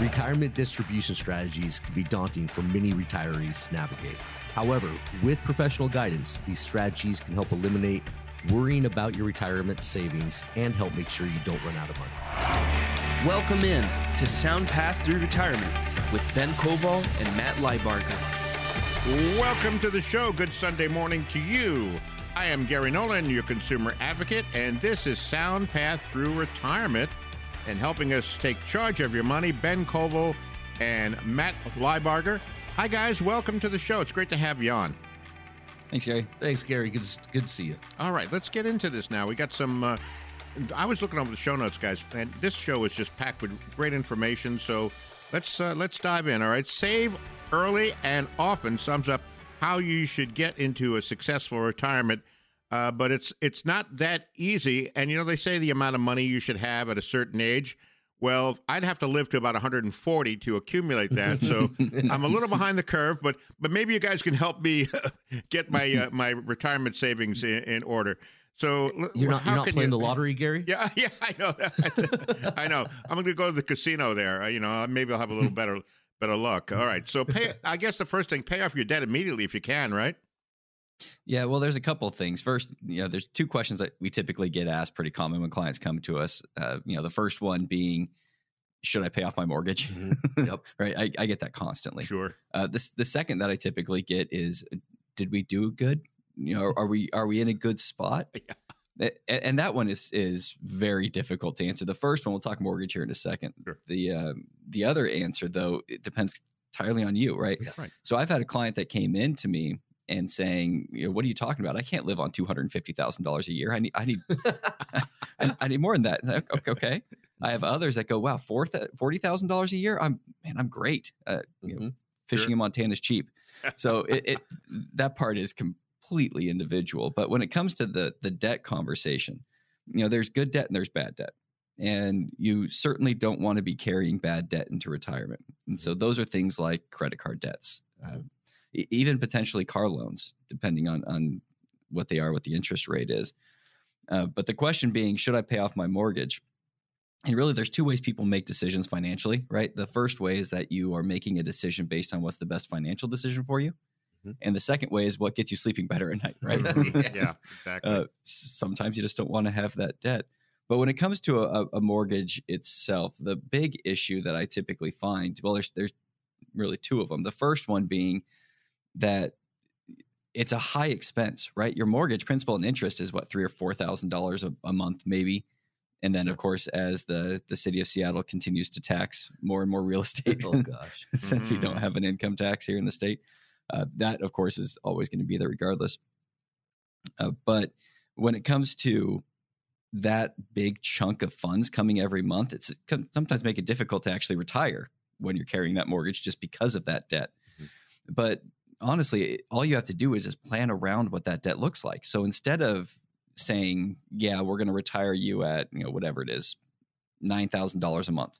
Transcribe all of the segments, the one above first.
Retirement distribution strategies can be daunting for many retirees to navigate. However, with professional guidance, these strategies can help eliminate worrying about your retirement savings and help make sure you don't run out of money. Welcome in to Sound Path Through Retirement with Ben Koval and Matt Liebarger. Welcome to the show. Good Sunday morning to you. I am Gary Nolan, your consumer advocate, and this is Sound Path Through Retirement. And helping us take charge of your money, Ben Koval and Matt Liebarger. Hi, guys. Welcome to the show. It's great to have you on. Thanks, Gary. Thanks, Gary. Good, good to see you. All right, let's get into this now. We got some. Uh, I was looking over the show notes, guys, and this show is just packed with great information. So let's uh, let's dive in. All right, save early and often sums up how you should get into a successful retirement. Uh, but it's it's not that easy. And you know they say the amount of money you should have at a certain age. Well, I'd have to live to about 140 to accumulate that. So I'm a little behind the curve, but but maybe you guys can help me get my uh, my retirement savings in, in order. So you're not, you're not playing you, the lottery, Gary? Yeah, yeah, I know. I know. I'm going to go to the casino there. You know, maybe I'll have a little better better luck. All right. So pay. I guess the first thing, pay off your debt immediately if you can. Right. Yeah, well, there's a couple of things. First, you know, there's two questions that we typically get asked pretty common when clients come to us. Uh, you know, the first one being, should I pay off my mortgage? Mm-hmm. Yep. right. I, I, get that constantly. Sure. Uh, this the second that I typically get is, did we do good? You know, are we are we in a good spot? Yeah and that one is is very difficult to answer. The first one, we'll talk mortgage here in a second. Sure. The um, the other answer, though, it depends entirely on you, right? Yeah, right. So I've had a client that came in to me and saying, you know, "What are you talking about? I can't live on two hundred and fifty thousand dollars a year. I need, I need, I, I, need more than that." Okay, okay. I have others that go, "Wow, forty thousand dollars a year. I'm man, I'm great. Uh, mm-hmm. you know, fishing sure. in Montana is cheap." So it, it that part is. Completely individual. But when it comes to the the debt conversation, you know, there's good debt and there's bad debt. And you certainly don't want to be carrying bad debt into retirement. And so mm-hmm. those are things like credit card debts, uh, even potentially car loans, depending on on what they are, what the interest rate is. Uh, but the question being, should I pay off my mortgage? And really, there's two ways people make decisions financially, right? The first way is that you are making a decision based on what's the best financial decision for you. Mm-hmm. And the second way is what gets you sleeping better at night, right? yeah, exactly. Uh, sometimes you just don't want to have that debt. But when it comes to a, a, mortgage itself, the big issue that I typically find, well, there's there's really two of them. The first one being that it's a high expense, right? Your mortgage principal and interest is what three or four thousand dollars a month, maybe. And then, of course, as the the city of Seattle continues to tax more and more real estate, oh gosh, since mm-hmm. we don't mm-hmm. have an income tax here in the state, uh, that, of course, is always going to be there regardless. Uh, but when it comes to that big chunk of funds coming every month, it's it can sometimes make it difficult to actually retire when you're carrying that mortgage just because of that debt. Mm-hmm. But honestly, all you have to do is just plan around what that debt looks like. So instead of saying, "Yeah, we're going to retire you at you know whatever it is, nine thousand dollars a month,"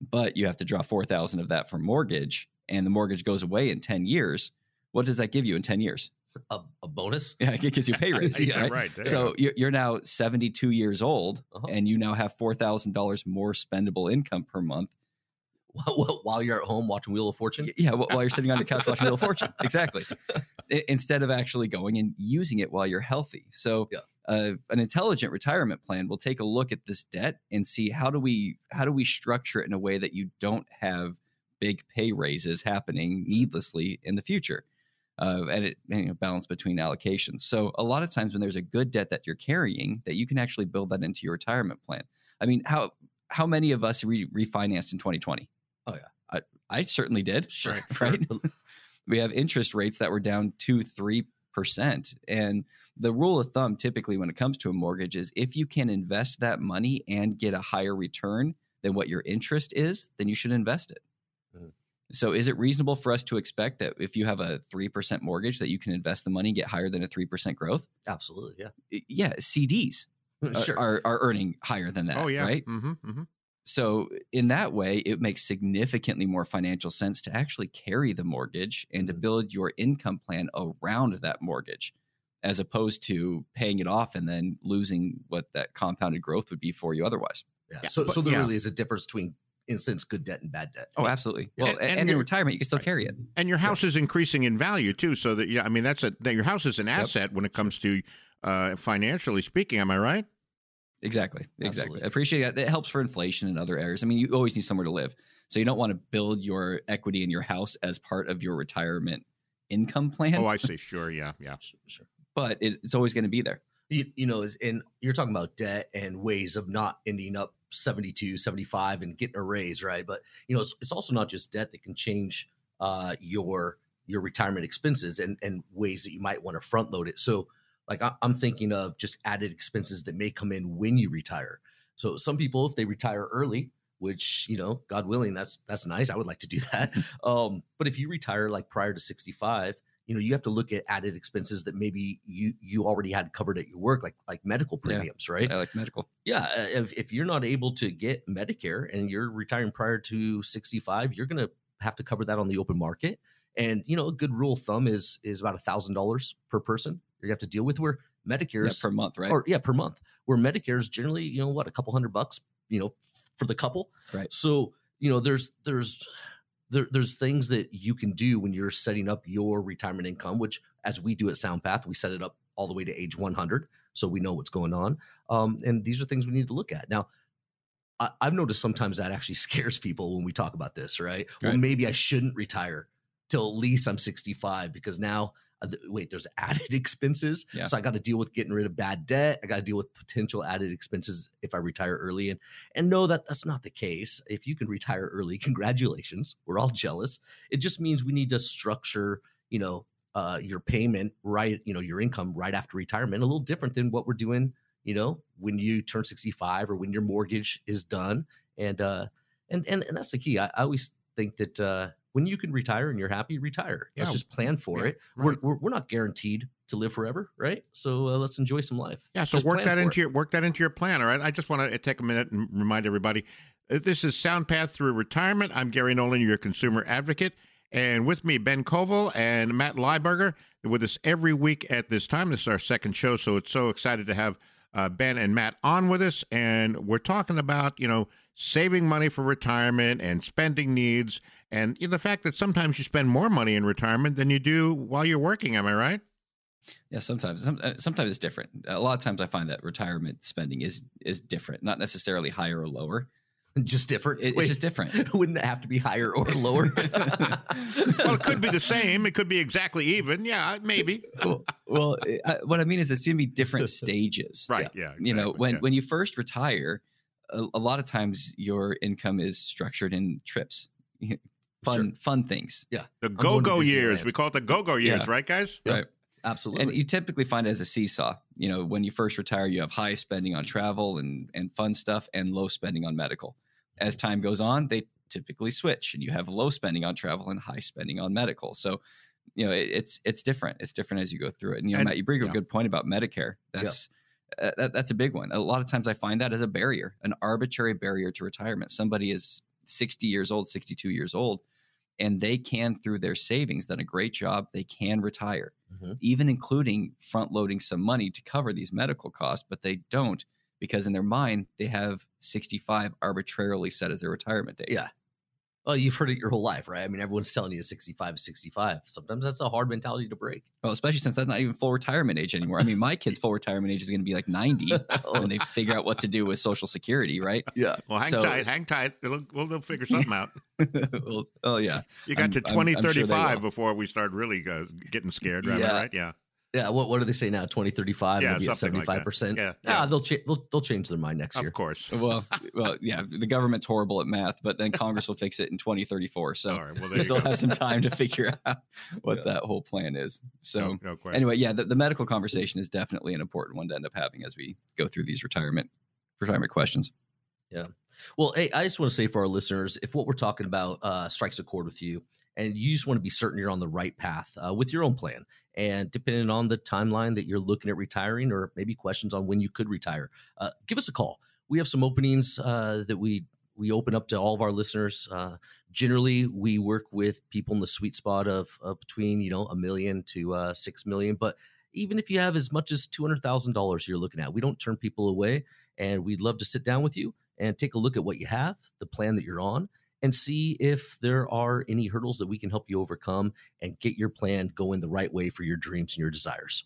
but you have to draw four thousand of that for mortgage, and the mortgage goes away in 10 years, what does that give you in 10 years? A, a bonus? Yeah, it gives you pay raise. yeah, right. right so you're now 72 years old uh-huh. and you now have $4,000 more spendable income per month. While you're at home watching Wheel of Fortune? Yeah, while you're sitting on the couch watching Wheel of Fortune. Exactly. Instead of actually going and using it while you're healthy. So yeah. Uh, an intelligent retirement plan will take a look at this debt and see how do we how do we structure it in a way that you don't have big pay raises happening needlessly in the future. Uh, and it you know, balance between allocations. So a lot of times when there's a good debt that you're carrying, that you can actually build that into your retirement plan. I mean, how how many of us re- refinanced in 2020? Oh yeah, I, I certainly did. Sure, right. we have interest rates that were down two, three percent, and the rule of thumb typically when it comes to a mortgage is if you can invest that money and get a higher return than what your interest is, then you should invest it. Mm-hmm. So is it reasonable for us to expect that if you have a 3% mortgage that you can invest the money and get higher than a 3% growth? Absolutely, yeah. Yeah, CDs sure. are, are earning higher than that, oh, yeah. right? Mm-hmm, mm-hmm. So in that way, it makes significantly more financial sense to actually carry the mortgage and to mm-hmm. build your income plan around that mortgage as opposed to paying it off and then losing what that compounded growth would be for you otherwise. Yeah. yeah. So, but, so there yeah. really is a difference between in a sense good debt and bad debt. Oh, absolutely. Well, And- and, and in retirement, you can still right. carry it. And your house is increasing in value too. So that yeah, I mean that's a that your house is an asset when it comes to uh, financially speaking. Am I right? Exactly. Exactly. Absolutely. I appreciate that. It helps for inflation and other areas. I mean, you always need somewhere to live. So you don't want to build your equity in your house as part of your retirement income plan, Oh, I see. Sure. Yeah. Yeah. Sure, sure. but it, it's always going to be there. You, you know, and you're talking about debt and ways of not ending up 72, 75 and getting a raise, right? But you know, it's, it's also not just debt that can change uh, your your retirement expenses and and ways that you might want to front load it. So, like I, I'm thinking of just added expenses that may come in when you retire. So some people, if they retire early, which you know, God willing, that's that's nice. I would like to do that. um, but if you retire like prior to 65, you know, you have to look at added expenses that maybe you you already had covered at your work, like like medical Yeah. premiums, right? I like medical. yeah uh, if, if you're not able to get medicare and you're retiring prior to 65 you're going to have to cover that on the open market and you know a good rule of thumb is is about a thousand dollars per person you have to deal with where Yeah, medicare's per month, right? or yeah per month where medicare is generally you know what a couple hundred bucks you know for the couple. Right. so you know there's there's there, there's things that you can do when you're setting up your retirement income which as we do at soundpath we set it up all the way to age 100 so we know what's going on. Um, and these are things we need to look at. Now I, i've noticed sometimes that actually scares people when we talk about this right, well maybe i shouldn't retire till at least i'm 65 because now uh, th- wait there's added expenses? Yeah. so i got to deal with getting rid of bad debt. I got to deal with potential added expenses if i retire early. And and know that that's not the case. If you can retire early congratulations. We're all jealous. It just means we need to structure you know uh, your payment right you know your income right after retirement a little different than what we're doing you know when you turn 65 or when your mortgage is done. And uh and and, and that's the key. I, I always think that uh when you can retire and you're happy retire let's Yeah. just plan for Yeah, it right. we're, we're, we're not guaranteed to live forever right so uh, let's enjoy some life Yeah, so Just work that into it. your work that into your plan. All right. I just want to take a minute and remind everybody. uh, This is Sound Path Through Retirement. I'm Gary Nolan, your consumer advocate, and with me Ben Koval and Matt Lieberger with us every week at this time. This is our second show, so it's so excited to have uh, Ben and Matt on with us, and we're talking about you know saving money for retirement and spending needs, and you know, the fact that sometimes you spend more money in retirement than you do while you're working. Am I right? Yeah, sometimes. Some, uh, sometimes it's different. A lot of times, I find that retirement spending is is different, not necessarily higher or lower. just different It- it's Wait, just different. wouldn't it have to be higher or lower well, it could be the same. It could be exactly even. Yeah, uh, maybe. well, well I, what I mean is it's going to be different stages. Right. Yeah. You know, when yeah. when you first retire, a, a lot of times your income is structured in trips, fun fun things. Yeah. The go-go years, we call it the go-go years, Yeah. right, guys? Yep. Right. absolutely And you typically find it as a seesaw. You know, when you first retire, you have high spending on travel and, and fun stuff and low spending on medical. As time goes on, they typically switch and you have low spending on travel and high spending on medical. So, you know, it, it's it's different. It's different as you go through it. And you know, And- Matt, you bring up yeah. a good point about Medicare. That's uh, that, that's a big one. A lot of times I find that as a barrier, an arbitrary barrier to retirement. Somebody is 60 years old, 62 years old, and they can, through their savings, done a great job. They can retire Mhm. even including front loading some money to cover these medical costs, but they don't because in their mind they have 65 arbitrarily set as their retirement date. Yeah. Well, you've heard it your whole life, right? I mean, everyone's telling you 65 is 65. Sometimes that's a hard mentality to break. Well, especially since that's not even full retirement age anymore. I mean, my kid's full retirement age is going to be like 90 when they figure out what to do with Social Security, right? yeah. Well, hang So- tight, hang tight. It'll, we'll, they'll figure something out. well, oh yeah, You got I'm- to I'm- I'm sure 2035 before we start really uh, getting scared, right? Yeah. Right? Yeah. Yeah. What, what do they say now? 2035? Yeah, it'll at something like that. 75%. Yeah, Yeah. yeah. they'll, cha- they'll, they'll change their mind next year. Of course. well, well, yeah. The government's horrible at math, but then Congress will fix it in 2034. So All right. Well, we you still go. have some time to figure out what Yeah. that whole plan is. So no, no question. anyway, yeah, the, the medical conversation is definitely an important one to end up having as we go through these retirement retirement questions. Yeah. Well, hey, I just want to say for our listeners, if what we're talking about uh, strikes a chord with you, and you just want to be certain you're on the right path uh, with your own plan, and depending on the timeline that you're looking at retiring, or maybe questions on when you could retire, uh, give us a call. We have some openings uh, that we we open up to all of our listeners. Uh, generally, we work with people in the sweet spot of, of between you know a million to uh, six million, but even if you have as much as two hundred thousand dollars you're looking at, we don't turn people away, and we'd love to sit down with you and take a look at what you have, the plan that you're on, and see if there are any hurdles that we can help you overcome and get your plan going the right way for your dreams and your desires.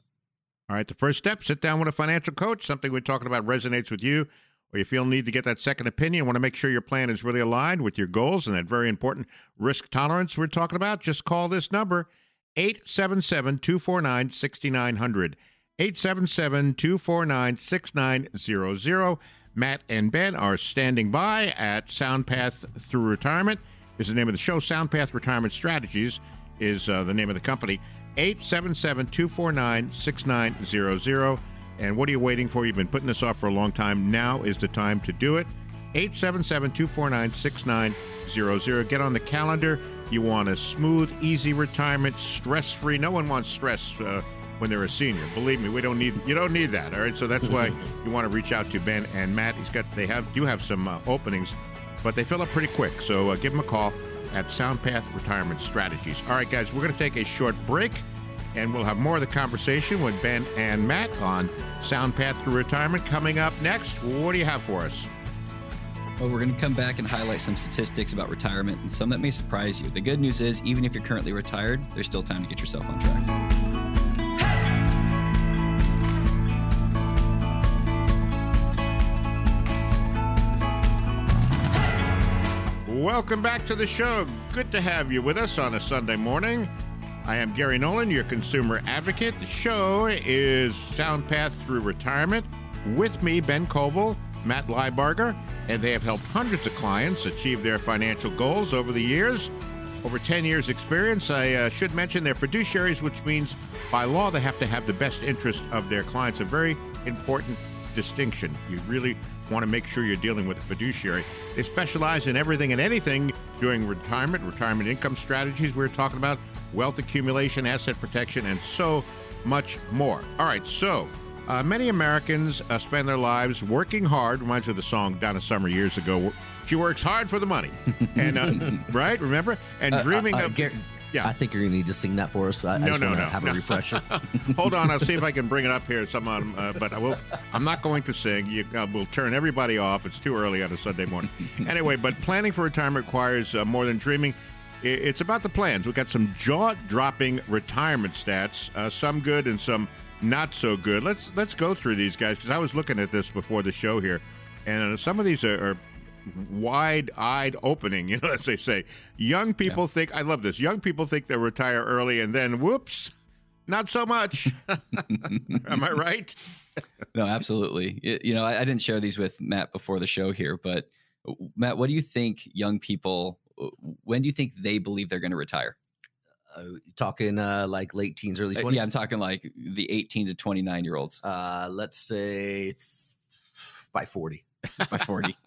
All right, the first step sit down with a financial coach. Something we're talking about resonates with you, or you feel need to get that second opinion. Want to make sure your plan is really aligned with your goals and that very important risk tolerance we're talking about. Just call this number 877 249 6900. 877 249 6900. Matt and Ben are standing by at Soundpath Through Retirement. Is the name of the show. Soundpath Retirement Strategies is uh, the name of the company. 877 249 6900. And what are you waiting for? You've been putting this off for a long time. Now is the time to do it. 877 249 6900. Get on the calendar. You want a smooth, easy retirement, stress free. No one wants stress. Uh, when they're a senior. Believe me, we don't need you don't need that. All right, so that's why you want to reach out to Ben and Matt. He's got they have do have some uh, openings, but they fill up pretty quick. So uh, give them a call at Soundpath Retirement Strategies. All right, guys, we're going to take a short break, and we'll have more of the conversation with Ben and Matt on Soundpath through Retirement coming up next. What do you have for us? Well, we're going to come back and highlight some statistics about retirement and some that may surprise you. The good news is, even if you're currently retired, there's still time to get yourself on track. Welcome back to the show. Good to have you with us on a Sunday morning. I am Gary Nolan, your consumer advocate. The show is Sound Path Through Retirement. With me, Ben Koval, Matt Liebarger, and they have helped hundreds of clients achieve their financial goals over the years. Over 10 years' experience, I uh, should mention they're fiduciaries, which means by law they have to have the best interest of their clients. A very important distinction. You really want to make sure you're dealing with a fiduciary. They specialize in everything and anything during retirement, retirement income strategies we are talking about, wealth accumulation, asset protection, and so much more. All right, so uh, many Americans uh, spend their lives working hard. Reminds me of the song Donna Summer years ago. She works hard for the money, and uh, right, remember, and Uh, uh, dreaming uh, of. Gar- Yeah. I think you're going to need to sing that for us. I, I No, just no, want to no, have no. a refresher. Hold on, I'll see if I can bring it up here. Some, uh, but I will. I'm not going to sing. You, uh, we'll turn everybody off. It's too early on a Sunday morning. anyway, but planning for retirement requires uh, more than dreaming. It's about the plans. We've got some jaw-dropping retirement stats. Uh, some good and some not so good. Let's let's go through these guys because I was looking at this before the show here, and some of these are. are wide-eyed opening you know as they say young people think i love this young people think they'll retire early and then whoops not so much. Am I right? No, absolutely. It- you know, I, I didn't share these with Matt before the show here, but uh, Matt, what do you think young people? uh, When do you think they believe they're going to retire? uh, talking uh, like late teens, early Uh, 20s. Yeah, I'm talking like the 18 to 29 year olds uh, let's say th- by 40. By 40.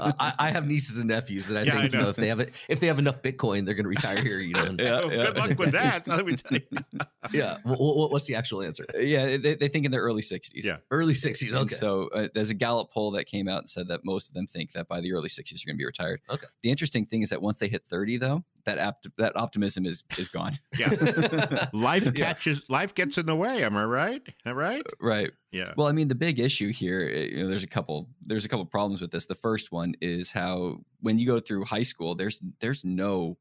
Uh, I, I have nieces and nephews, and I Yeah, I think you know. know if they have it, if they have enough Bitcoin, they're going to retire here. You know, and- Yeah, yeah. Good luck with that. Let me tell you. yeah. Wh- wh- what's the actual answer? yeah, they, they think in their early 60s. Yeah. Early 60s. And Okay. so uh, there's a Gallup poll that came out and said that most of them think that by the early 60s you're going to be retired. Okay. The interesting thing is that once they hit 30, though, that apt- that optimism is is gone. Yeah. Life Yeah. catches. Life gets in the way. Am I right? Am I right? right. Yeah. Well, I mean, the big issue here, uh, you know, there's a couple there's a couple problems with this. The first one is how when you go through high school, there's there's no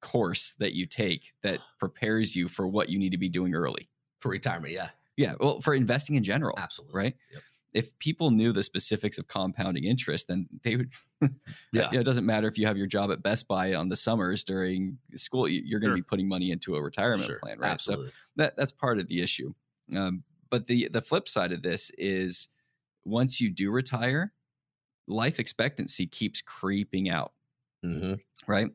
course that you take that prepares you for what you need to be doing early. For retirement, yeah, Yeah, well, for investing in general. absolutely. right? Yep. If people knew the specifics of compounding interest, then they would. Yeah. you know, it doesn't matter if you have your job at Best Buy on the summers during school; you- you're going to Sure. be putting money into a retirement Sure, plan, right? So that that's part of the issue. Um, but the the flip side of this is once you do retire, life expectancy keeps creeping out hmm right?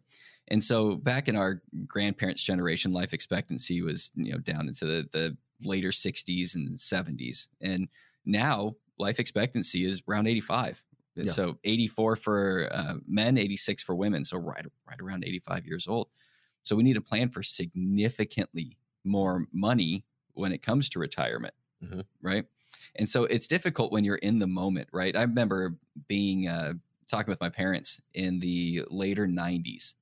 And so back in our grandparents' generation, life expectancy was you know down into the, the later 60s and 70s, and now life expectancy is around 85. Yeah. So 84 for uh, men, 86 for women, so right right around 85 years old. So we need to plan for significantly more money when it comes to retirement, Mhm. right? And so it's difficult when you're in the moment, right? I remember being uh, talking with my parents in the later 90s.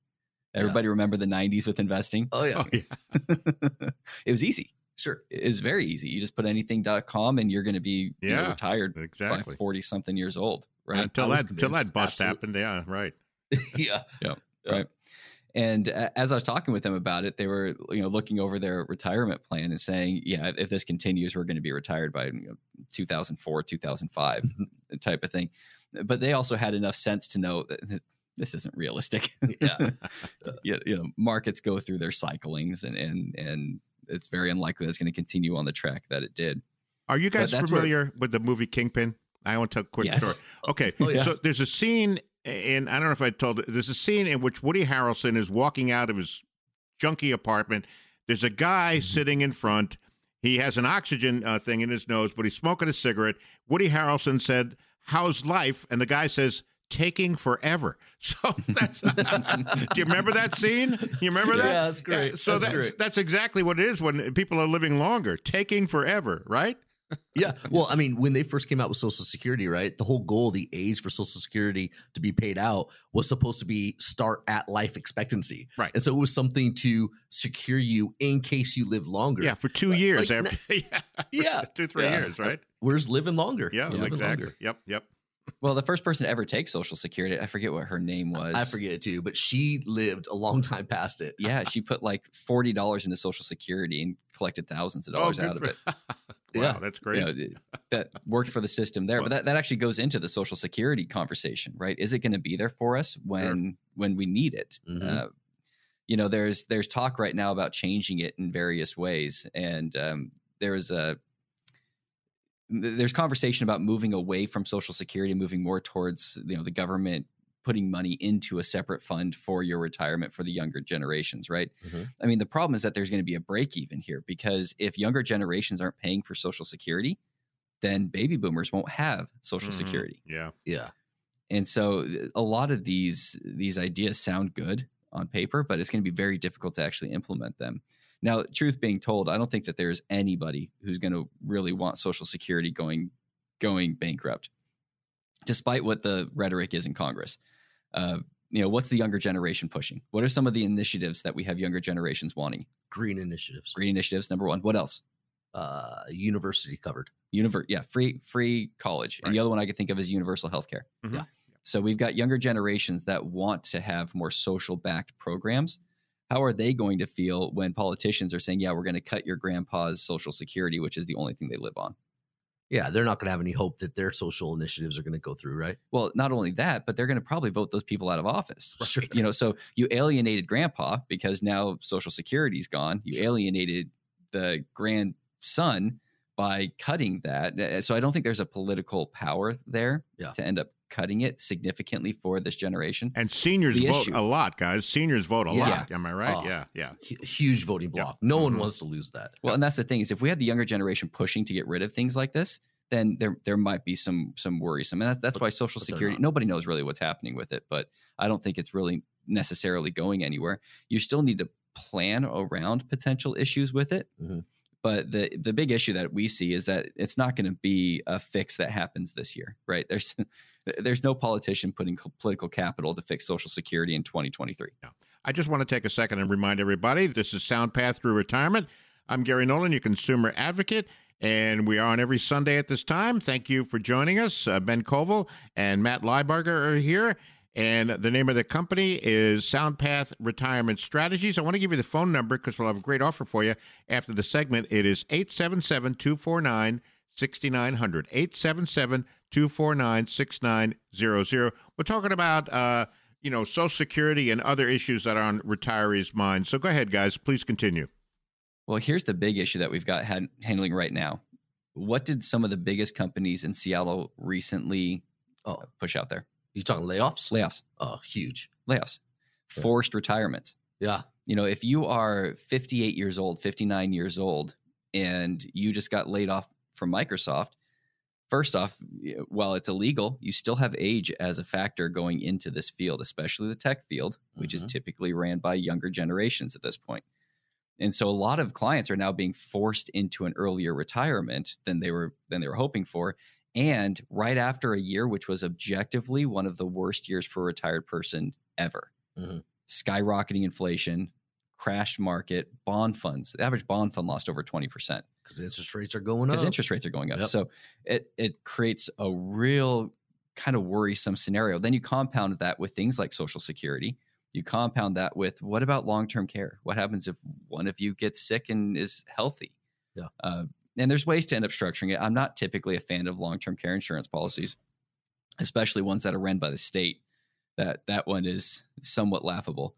Yeah. Everybody remember the 90s with investing? Oh yeah, Oh, yeah. it was easy. Sure. It was very easy. You just put anything.com and you're going to be you know, Yeah, retired Exactly. by 40 something years old. right? Until that until that bust Absolutely. happened. Yeah, right. yeah. Yeah. right and as i was talking with them about it they were you know looking over their retirement plan and saying yeah if this continues we're going to be retired by you know, 2004 2005 mm-hmm. uh, type of thing but they also had enough sense to know that this isn't realistic Yeah. Uh, you, you know markets go through their cyclings and and and it's very unlikely that's going to continue on the track that it did Are you guys that's where- familiar with the movie Kingpin? I want to tell a quick Yes. story. Okay, Oh, yes. so there's a scene in I don't know if I told it. There's a scene in which Woody Harrelson is walking out of his junky apartment. There's a guy Mm-hmm. sitting in front. He has an oxygen uh, thing in his nose, but he's smoking a cigarette. Woody Harrelson said, "How's life?" And the guy says, "Taking forever." So that's. do you remember that scene? You remember that? Yeah, that's great. so That's that's great. that's exactly what it is when people are living longer, taking forever, right? Yeah. Well, I mean, when they first came out with Social Security, right? The whole goal, the age for Social Security to be paid out was supposed to be start at life expectancy. Right. And so it was something to secure you in case you live longer. Yeah, for two Like- years like after. yeah, Yeah. two three Yeah. years, right? We're just living longer. Yeah, living exactly. longer. Yep, yep. Well the first person to ever take social security i forget what her name was I forget it too, but she lived a long time past it. yeah she put like $40 into social security and collected thousands of dollars Oh, out of it wow, Yeah. that's you know, that worked for the system there. But that, that actually goes into the social security conversation, right? Is it going to be there for us when when we need it? Mhm. Uh, you know, there's there's talk right now about changing it in various ways, and um, there's a th- there's conversation about moving away from social security, moving more towards you know the government putting money into a separate fund for your retirement for the younger generations, right? Mhm. I mean, the problem is that there's going to be a break even here because if younger generations aren't paying for social security, then baby boomers won't have social Mhm. security. yeah, Yeah. And so a lot of these these ideas sound good on paper, but it's going to be very difficult to actually implement them. Now, truth being told, I don't think that there's anybody who's going to really want social security going going bankrupt. Despite what the rhetoric is in Congress. Uh, you know, what's the younger generation pushing? What are some of the initiatives that we have younger generations wanting? Green initiatives. Green initiatives, number one. What else? Uh, university covered. Univer- yeah, free free college. And the other one I could think of is universal healthcare. Mhm. Yeah. So we've got younger generations that want to have more social backed programs. How are they going to feel when politicians are saying, "Yeah, we're going to cut your grandpa's social security, which is the only thing they live on"? Yeah, they're not going to have any hope that their social initiatives are going to go through, right? Well, not only that, but they're going to probably vote those people out of office. Sure. You know, so you alienated grandpa because now social security's gone. You alienated the grandson by cutting that. So I don't think there's a political power there Yeah. to end up cutting it significantly for this generation. and seniors vote issue. a lot, guys. Seniors vote a Yeah. lot. Am I right? Oh. Yeah, yeah. Hu- huge voting block. No one Mhm. wants to lose that. Well, and that's the thing is if we had the younger generation pushing to get rid of things like this, then there there might be some some worrisome. And that's, that's But- why social security nobody knows really what's happening with it, but I don't think it's really necessarily going anywhere. You still need to plan around potential issues with it. Mhm. But the the big issue that we see is that it's not going to be a fix that happens this year, right? There's there's no politician putting political capital to fix social security in 2023. I just want to take a second and remind everybody this is Sound Path Through Retirement. I'm Gary Nolan, your consumer advocate, and we are on every Sunday at this time. Thank you for joining us. Uh, ben Koval and Matt Leibarger are here. And the name of the company is SoundPath Retirement Strategies. I want to give you the phone number because we'll have a great offer for you after the segment. It is 877 249 6900. 877 249 6900. We're talking about, uh, you know, Social Security and other issues that are on retirees' minds. So go ahead, guys. Please continue. Well, here's the big issue that we've got had, handling right now. What did some of the biggest companies in Seattle recently Oh. push out there? You talking layoffs? Layoffs, Oh, huge. layoffs, Yeah. forced retirements. Yeah. You know, if you are 58 years old, 59 years old, and you just got laid off from Microsoft, first off, while it's illegal, you still have age as a factor going into this field, especially the tech field, which is Mhm. typically ran by younger generations at this point. And so a lot of clients are now being forced into an earlier retirement than they were than they were hoping for. And right after a year, which was objectively one of the worst years for a retired person ever. Mhm. Skyrocketing inflation, crashed market, bond funds. The average bond fund lost over 20% Because interest rates are going up. because interest rates are going up. Yep. So it it creates a real kind of worrisome scenario. Then you compound that with things like Social Security. You compound that with what about long term care? What happens if one of you gets sick and is healthy? Yeah. Uh, and there's ways to end up structuring it. I'm not typically a fan of long term care insurance policies, especially ones that are run by the state. That that one is somewhat laughable,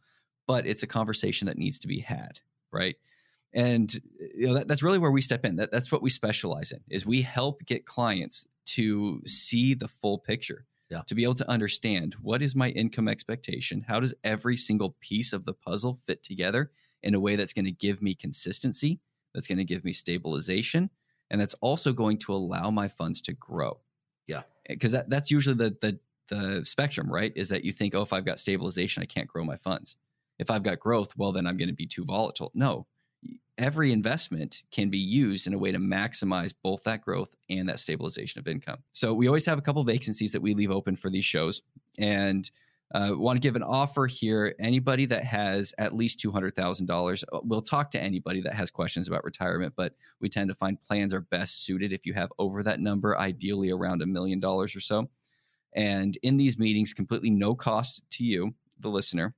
but it's a conversation that needs to be had, right? And you know that, that's really where we step in. That, that's what we specialize in. Is we help get clients to see the full picture Yeah. to be able to understand what is my income expectation how does every single piece of the puzzle fit together in a way that's going to give me consistency that's going to give me stabilization and that's also going to allow my funds to grow. Yeah. Eh, because that, that's usually the, the the spectrum right? Is that you think oh if i've got stabilization i can't grow my funds. If i've got growth well then i'm going to be too volatile. No. Every investment can be used in a way to maximize both that growth and that stabilization of income. So we always have a couple vacancies that we leave open for these shows, and uh, want to give an offer here. Anybody that has at least two hundred thousand dollars, uh, we'll talk to anybody that has questions about retirement. But we tend to find plans are best suited if you have over that number, ideally around a million dollars or so. And in these meetings, completely no cost to you, the listener,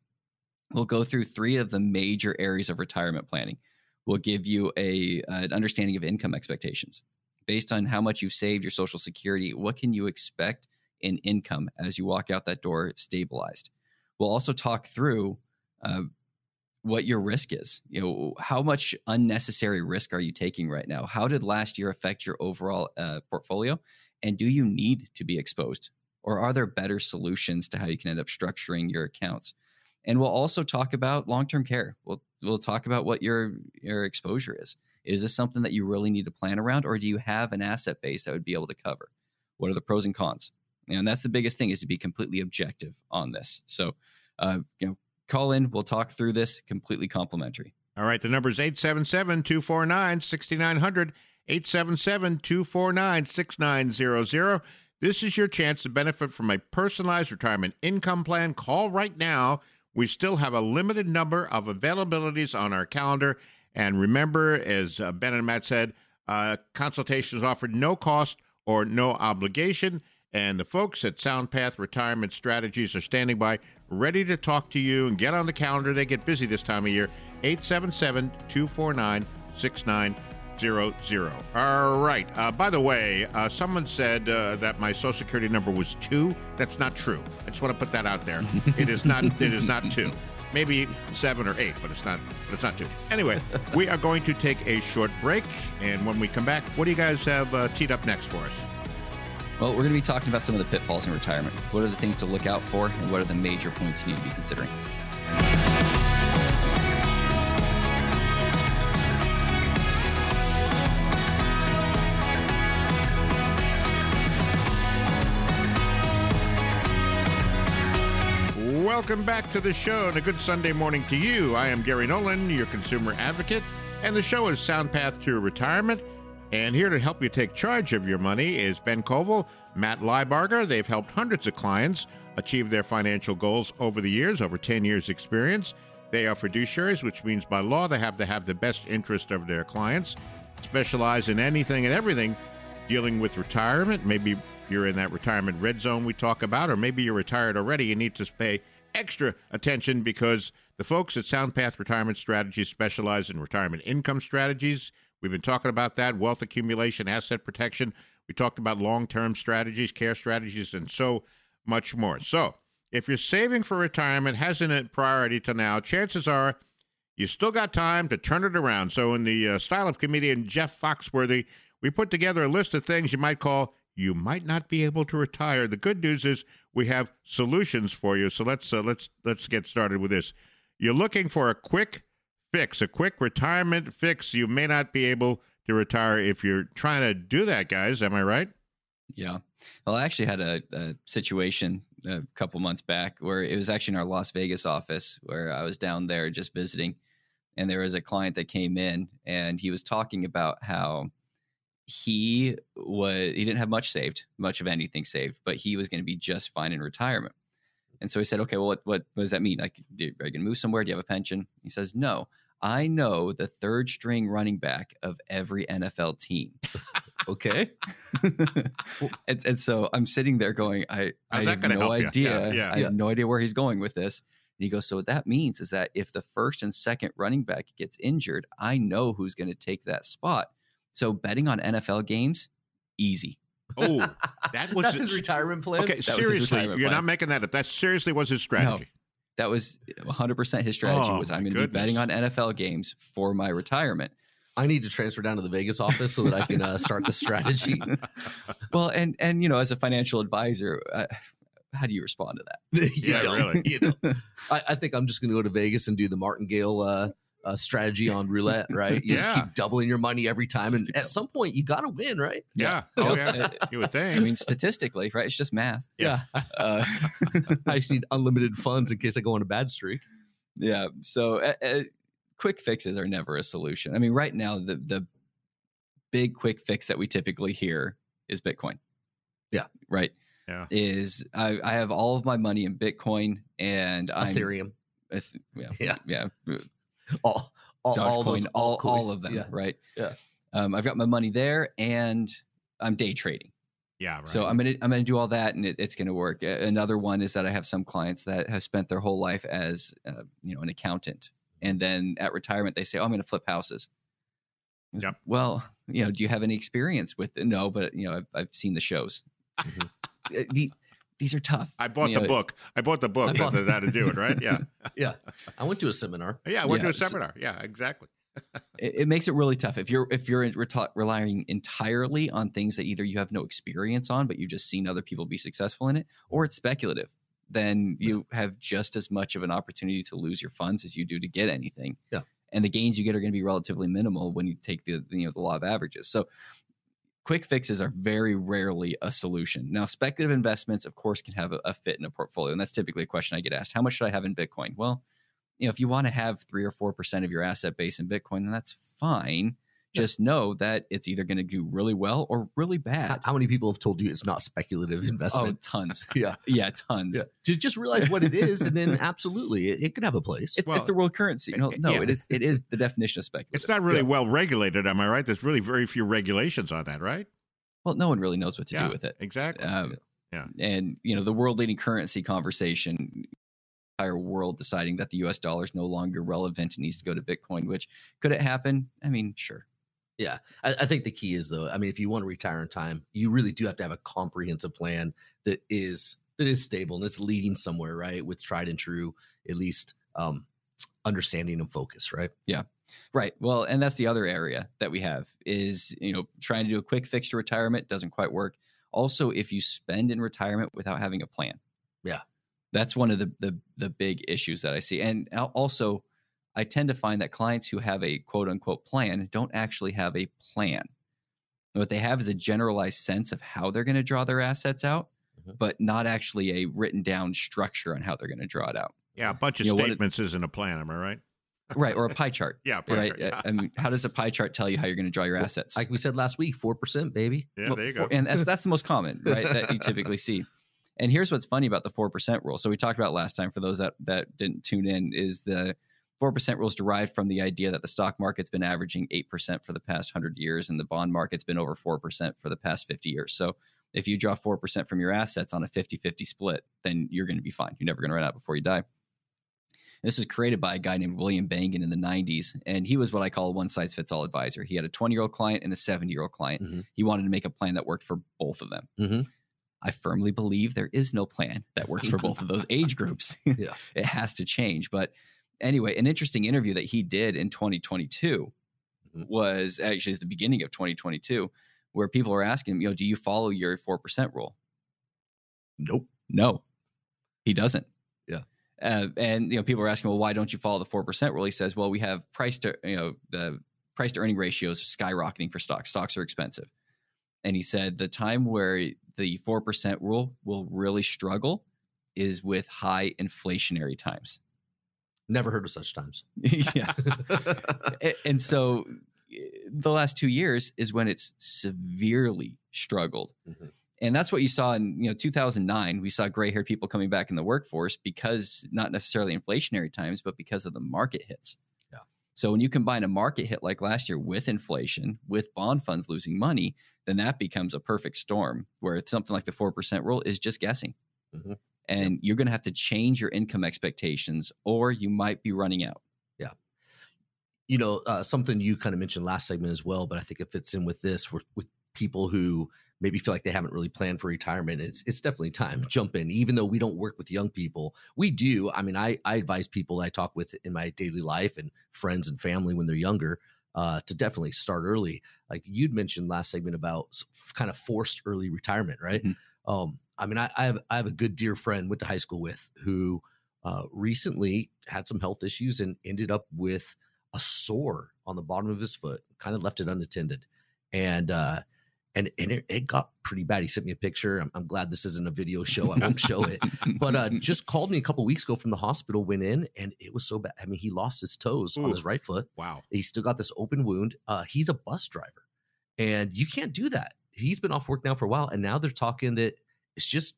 we'll go through three of the major areas of retirement planning We'll give you a an understanding of income expectations based on how much you've saved your social security what can you expect in income as you walk out that door stabilized we'll also talk through uh, what your risk is you know how much unnecessary risk are you taking right now how did last year affect your overall uh, portfolio and do you need to be exposed or are there better solutions to how you can end up structuring your accounts and we'll also talk about long-term care. We'll we'll talk about what your your exposure is. Is this something that you really need to plan around, or do you have an asset base that would be able to cover? What are the pros and cons? And that's the biggest thing is to be completely objective on this. So, uh, you know, call in. We'll talk through this completely complimentary. All right, the number is 877 249 6900. 877 249 6900. This is your chance to benefit from a personalized retirement income plan. Call right now. We still have a limited number of availabilities on our calendar. And remember, as uh, Ben and Matt said, uh, consultation is offered no cost or no obligation. And the folks at SoundPath Retirement Strategies are standing by, ready to talk to you and get on the calendar. They get busy this time of year. 877 249 6900. All right. Uh, by the way, uh, someone said uh, that my Social Security number was two. That's not true. I just want to put that out there. it is not. It is not two. Maybe seven or eight, but it's not. But it's not two. Anyway, we are going to take a short break, and when we come back, what do you guys have uh, teed up next for us? Well, we're going to be talking about some of the pitfalls in retirement. What are the things to look out for, and what are the major points you need to be considering? Welcome back to the show and a good Sunday morning to you. I am Gary Nolan, your consumer advocate, and the show is Sound Path to Retirement. And here to help you take charge of your money is Ben Koval, Matt Liebarger. They've helped hundreds of clients achieve their financial goals over the years, over 10 years' experience. They are fiduciaries, which means by law they have to have the best interest of their clients, specialize in anything and everything dealing with retirement. Maybe you're in that retirement red zone we talk about, or maybe you're retired already. You need to pay extra attention because the folks at SoundPath Retirement Strategies specialize in retirement income strategies. We've been talking about that wealth accumulation, asset protection. We talked about long term strategies, care strategies, and so much more. So, if you're saving for retirement hasn't a priority to now, chances are you still got time to turn it around. So, in the uh, style of comedian Jeff Foxworthy, we put together a list of things you might call you might not be able to retire. The good news is we have solutions for you. So let's uh, let's let's get started with this. You're looking for a quick fix, a quick retirement fix. You may not be able to retire if you're trying to do that, guys. Am I right? Yeah. Well, I actually had a, a situation a couple months back where it was actually in our Las Vegas office where I was down there just visiting. And there was a client that came in and he was talking about how he was he didn't have much saved, much of anything saved, but he was going to be just fine in retirement. And so he said, "Okay, well, what what, what does that mean? Like, do, are you going to move somewhere? Do you have a pension?" He says, "No, I know the third string running back of every NFL team. Okay. and, and so I'm sitting there going, I, I How's have no idea. Yeah, yeah. I have no idea where he's going with this. And he goes, so what that means is that if the first and second running back gets injured, I know who's going to take that spot. So betting on NFL games, easy. Oh, that was That's his his- retirement plan. Okay, was his seriously, you're plan. not making that up. That seriously was his strategy. That was 100% his strategy Oh, was I'm going to be betting on. NFL games for my retirement. I need to transfer down to the Vegas office so that I can uh, start the strategy. well, and and you know, as a financial advisor, uh, how do you respond to that? You Yeah, don't, really. you know. I, I think I'm just going to go to Vegas and do the martingale uh, uh, strategy on roulette. Right? You Yeah. just keep doubling your money every time, and at some point you got to win, right? Yeah. Oh, yeah. You would think. I mean, statistically, right? It's just math. Yeah. Uh, I just need unlimited funds in case I go on a bad streak. yeah. So, uh, uh, quick fixes are never a solution. I mean, right now, the the big quick fix that we typically hear is Bitcoin. Yeah. Right. Yeah. Is I, I have all of my money in Bitcoin and I'm Ethereum, yeah, Yeah. yeah, all, all, all those all, all of them, Yeah. right? Yeah. Um, I've got my money there, and I'm day trading. yeah. Right. So I'm gonna I'm gonna do all that, and it, it's gonna work. Another one is that I have some clients that have spent their whole life as uh, you know an accountant, and then at retirement they say, "Oh, I'm gonna flip houses." Yep. Well, you know, do you have any experience with it? No, but you know, I've, I've seen the shows. Mhm. Uh, the, these are tough. I bought You the know, book. I bought the book I bought- that, that to do it, right? Yeah. Yeah, I went to a seminar. Yeah. I went Yeah, to a seminar. Yeah, exactly. it, it makes it really tough if you're if you're reti- relying entirely on things that either you have no experience on but you've just seen other people be successful in it or it's speculative then you have just as much of an opportunity to lose your funds as you do to get anything Yeah. and the gains you get are going to be relatively minimal when you take the you know the law of averages so quick fixes are very rarely a solution now speculative investments of course can have a, a fit in a portfolio and that's typically a question i get asked how much should i have in bitcoin well you know, if you want to have three or four percent of your asset base in Bitcoin, then that's fine. Yeah. Just know that it's either going to do really well or really bad. how many people have told you it's not speculative investment? Oh, investment? tons. yeah, Yeah, tons. yeah. Just just realize what it is, and then absolutely, it, it could have a place. It's, Well, it's the world currency. No, eh, no, yeah. it is. It is the definition of speculative. It's not really well regulated. Am I right? There's really very few regulations on that, right? well, no one really knows what to Yeah. do with it. Exactly. Um, Yeah. And you know, the world leading currency conversation, entire world deciding that the U.S. dollar is no longer relevant and needs to go to Bitcoin. Which could it happen? I mean, sure. I, I think the key is though. I mean, if you want to retire in time, you really do have to have a comprehensive plan that is that is stable and it's leading somewhere, right? With tried and true, at least um, understanding and focus, right? Yeah, right. Well, and that's the other area that we have is, you know, trying to do a quick fix to retirement doesn't quite work. Also, if you spend in retirement without having a plan. Yeah. That's one of the the the big issues that I see. And also, I tend to find that clients who have a quote unquote plan don't actually have a plan. What they have is a generalized sense of how they're going to draw their assets out, Mhm. but not actually a written down structure on how they're going to draw it out. yeah, a bunch of you know, statements isn't a plan. Am I right? Right. Or a pie chart. Yeah. pie Right. chart, yeah. I mean, how does a pie chart tell you how you're going to draw your Well, assets? Like we said last week, four percent, baby. Yeah, Well, there you four- go. and that's that's the most common, right? That you typically see. And here's what's funny about the four percent rule. So we talked about last time. For those that that didn't tune in, is the four percent rule is derived from the idea that the stock market's been averaging eight percent for the past hundred years, and the bond market's been over four percent for the past fifty years. So if you draw four percent from your assets on a 50-50 split, then you're going to be fine. You're never going to run out before you die. This was created by a guy named William Bengen in the 90s, and he was what I call a one size fits all advisor. He had a 20 year old client and a 70 year old client. Mhm. He wanted to make a plan that worked for both of them. Mhm. I firmly believe there is no plan that works for both of those age groups. Yeah. it has to change. But anyway, an interesting interview that he did in 2022 Mhm. was actually the beginning of 2022, where people are asking him, you know, do you follow your 4% rule? Nope. No, he doesn't. Yeah. Uh, and you know, people are asking, well, why don't you follow the four percent rule? He says, well, we have price to you know the price to earning ratios skyrocketing for stocks. Stocks are expensive, and he said the time where the four percent rule will really struggle is with high inflationary times. Never heard of such times. yeah, and so eh, the last two years is when it's severely struggled Mhm. and that's what you saw in you know 2009 we saw gray-haired people coming back in the workforce because not necessarily inflationary times but because of the market hits Yeah. So when you combine a market hit like last year with inflation, with bond funds losing money, then that becomes a perfect storm where something like the 4% rule is just guessing. Mhm. And you're going to have to change your income expectations or you might be running out. Yeah. You know, uh, something you kind of mentioned last segment as well, but I think it fits in with this with, with people who maybe feel like they haven't really planned for retirement. It's it's definitely time jump in. Even though we don't work with young people, we do. I mean, I I advise people I talk with in my daily life and friends and family when they're younger uh, to definitely start early. Like you'd mentioned last segment about kind of forced early retirement, right? Mhm. Um, I mean, I, I have I have a good dear friend went to high school with who uh, recently had some health issues and ended up with a sore on the bottom of his foot, kind of left it unattended. And uh and and it, it got pretty bad. He sent me a picture. I'm, I'm glad this isn't a video show. I won't show it. But uh just called me a couple weeks ago from the hospital, went in, and it was so bad. I mean, he lost his toes on his right foot. Wow. He's still got this open wound. Uh he's a bus driver. And you can't do that. He's been off work now for a while, and now they're talking that it's just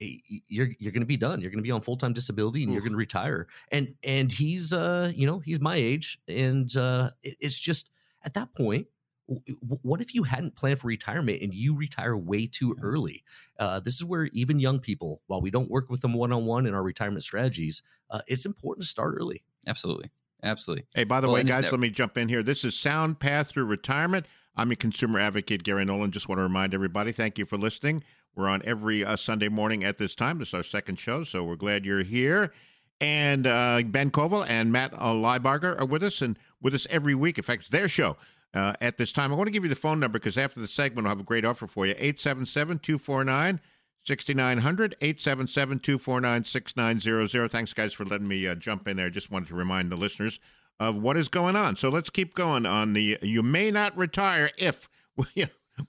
eh, you're you're going to be done. You're going to be on full time disability, and you're going to retire. And and he's uh you know he's my age, and uh it's just at that point. w- w- What if you hadn't planned for retirement and you retire way too Yeah. early? Uh, this is where even young people, while we don't work with them one on one in our retirement strategies, uh, it's important to start early. Absolutely. Absolutely. Hey, by the Well, way, guys, never- let me jump in here. This is Sound Path Through Retirement. I'm your consumer advocate, Gary Nolan. Just want to remind everybody, thank you for listening. We're on every uh, Sunday morning at this time. This is our second show, so we're glad you're here. And uh, Ben Koval and Matt uh, Leibarger are with us and with us every week. In fact, it's their show uh, at this time. I want to give you the phone number because after the segment, I'll have a great offer for you 877 249 6900 877 249 6900. Thanks, guys, for letting me uh, jump in there. Just wanted to remind the listeners of what is going on. So let's keep going on the you may not retire if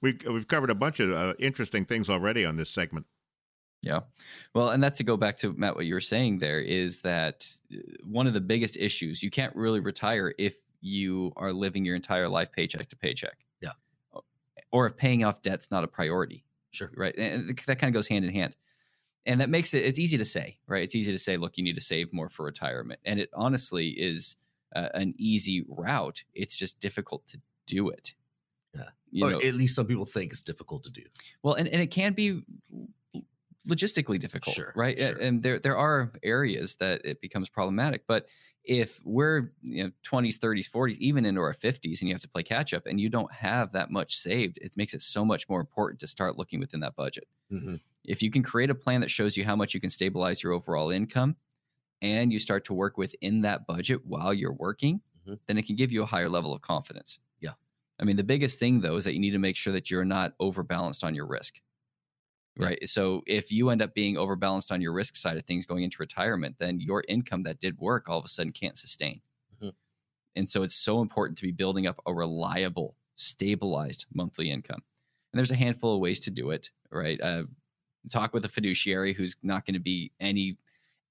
we, we've covered a bunch of uh, interesting things already on this segment. Yeah. Well, and that's to go back to Matt, what you were saying there is that uh, one of the biggest issues, you can't really retire if you are living your entire life paycheck to paycheck. Yeah. Or if paying off debt's not a priority. Sure. Right. And that kind of goes hand in hand. And that makes it, it's easy to say, right? It's easy to say, look, you need to save more for retirement. And it honestly is uh, an easy route. It's just difficult to do it. Yeah. You or know, at least some people think it's difficult to do. well, and, and it can be logistically difficult, Sure, right? Sure. And there there are areas that it becomes problematic. But if we're you know 20s, 30s, 40s, even into our 50s, and you have to play catch up, and you don't have that much saved, it makes it so much more important to start looking within that budget. Mhm. If you can create a plan that shows you how much you can stabilize your overall income, and you start to work within that budget while you're working, Mhm. then it can give you a higher level of confidence. I mean, the biggest thing though is that you need to make sure that you're not overbalanced on your risk. Yeah. Right. So if you end up being overbalanced on your risk side of things going into retirement, then your income that did work all of a sudden can't sustain. Mhm. And so it's so important to be building up a reliable, stabilized monthly income. And there's a handful of ways to do it, right? Uh, talk with a fiduciary who's not going to be any